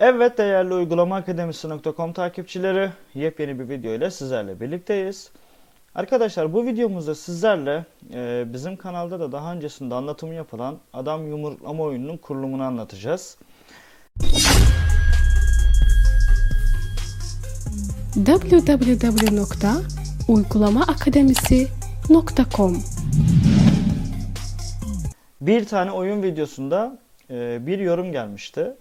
Evet değerli uygulama akademisi.com takipçileri yepyeni bir video ile sizlerle birlikteyiz. Arkadaşlar bu videomuzda sizlerle e, bizim kanalda da daha öncesinde anlatımı yapılan adam yumruklama oyununun kurulumunu anlatacağız. www.uygulamaakademisi.com Bir tane oyun videosunda e, bir yorum gelmişti.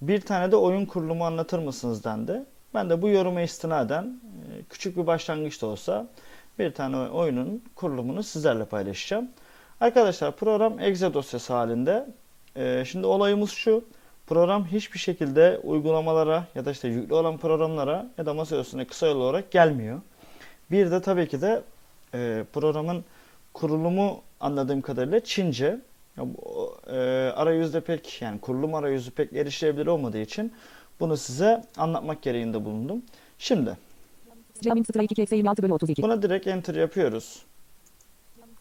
Bir tane de oyun kurulumu anlatır mısınız dendi. Ben de bu yoruma istinaden e, küçük bir başlangıç da olsa bir tane oyunun kurulumunu sizlerle paylaşacağım. Arkadaşlar program exe dosyası halinde. E, şimdi olayımız şu. Program hiçbir şekilde uygulamalara ya da işte yüklü olan programlara ya da masa üstüne kısa yol olarak gelmiyor. Bir de tabii ki de e, programın kurulumu anladığım kadarıyla Çince. E, arayüzde pek yani kurulum arayüzü pek erişilebilir olmadığı için bunu size anlatmak gereğinde bulundum. Şimdi Streaming Strike 2 eksi 26 bölü 32. buna direkt enter yapıyoruz.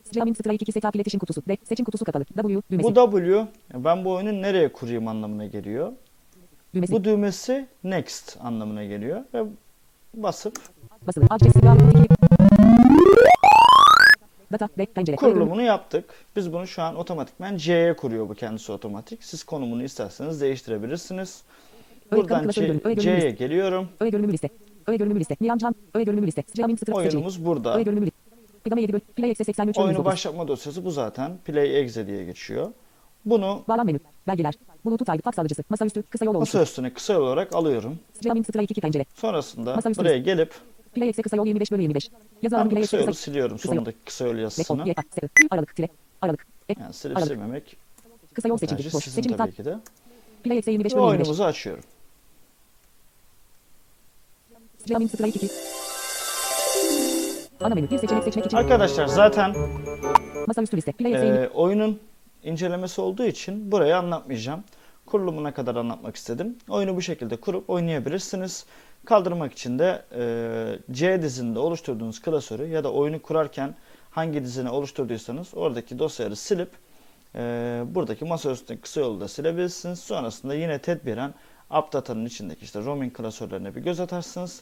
Streaming Strike 2 setup iletişim kutusu. D. Seçim kutusu kapalı. W. Düğmesi. Bu W ben bu oyunu nereye kurayım anlamına geliyor. düğmesi. Bu düğmesi next anlamına geliyor ve basıp Basılı. Adres silah 2. Data. D. Pencere. kurulumunu yaptık. Biz bunu şu an otomatikmen C'ye kuruyor bu kendisi otomatik. Siz konumunu isterseniz değiştirebilirsiniz. Buradan C'ye geliyorum. Öğe görünümü liste. Öğe görünümü liste. Nihan Can. Öğe görünümü liste. Strike seçeneği. Oyunumuz burada. Öğe görünümü liste. Pidama 7 bölü. Play eksi 83 Oyunu 19. başlatma dosyası bu zaten. Play exe diye geçiyor. Bunu Bağlam menü. Belgeler. Bluetooth aygıt fax alıcısı. Masaüstü. Kısa yol masa oluştur. üstüne kısa yol olarak alıyorum. Streaming Strike 2 pencere. Sonrasında Masaüstü buraya gelip Play eksi kısa yol 25 bölü 25. Yazı alanı play eksi kısa. siliyorum. kısa yol. Sonundaki kısa yol yazısını. Aralık. Tire. Aralık. Ek. Yani silip Aralık. silmemek Kısa yol seçildi. Boş. Seçim tabii ki de. Play eksi 25 Ve bölü 25. oyunumuzu açıyorum. Streaming Strike 2. Ana menü. Bir seçenek seçmek için. Arkadaşlar zaten Masaüstü liste. Play eksi 20. e, oyunun incelemesi olduğu için burayı anlatmayacağım. Kurulumuna kadar anlatmak istedim. Oyunu bu şekilde kurup oynayabilirsiniz. Kaldırmak için de e, C dizinde oluşturduğunuz klasörü ya da oyunu kurarken hangi dizine oluşturduysanız oradaki dosyaları silip e, buradaki masa üstündeki kısa yolu da silebilirsiniz. Sonrasında yine tedbiren AppData'nın içindeki işte roaming klasörlerine bir göz atarsınız.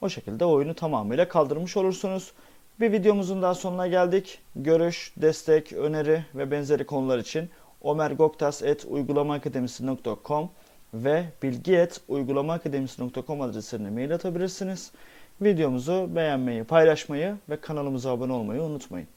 O şekilde oyunu tamamıyla kaldırmış olursunuz. Bir videomuzun daha sonuna geldik. Görüş, destek, öneri ve benzeri konular için omergoktas.uygulamaakademisi.com ve bilgi.uygulamaakademisi.com adreslerine mail atabilirsiniz. Videomuzu beğenmeyi, paylaşmayı ve kanalımıza abone olmayı unutmayın.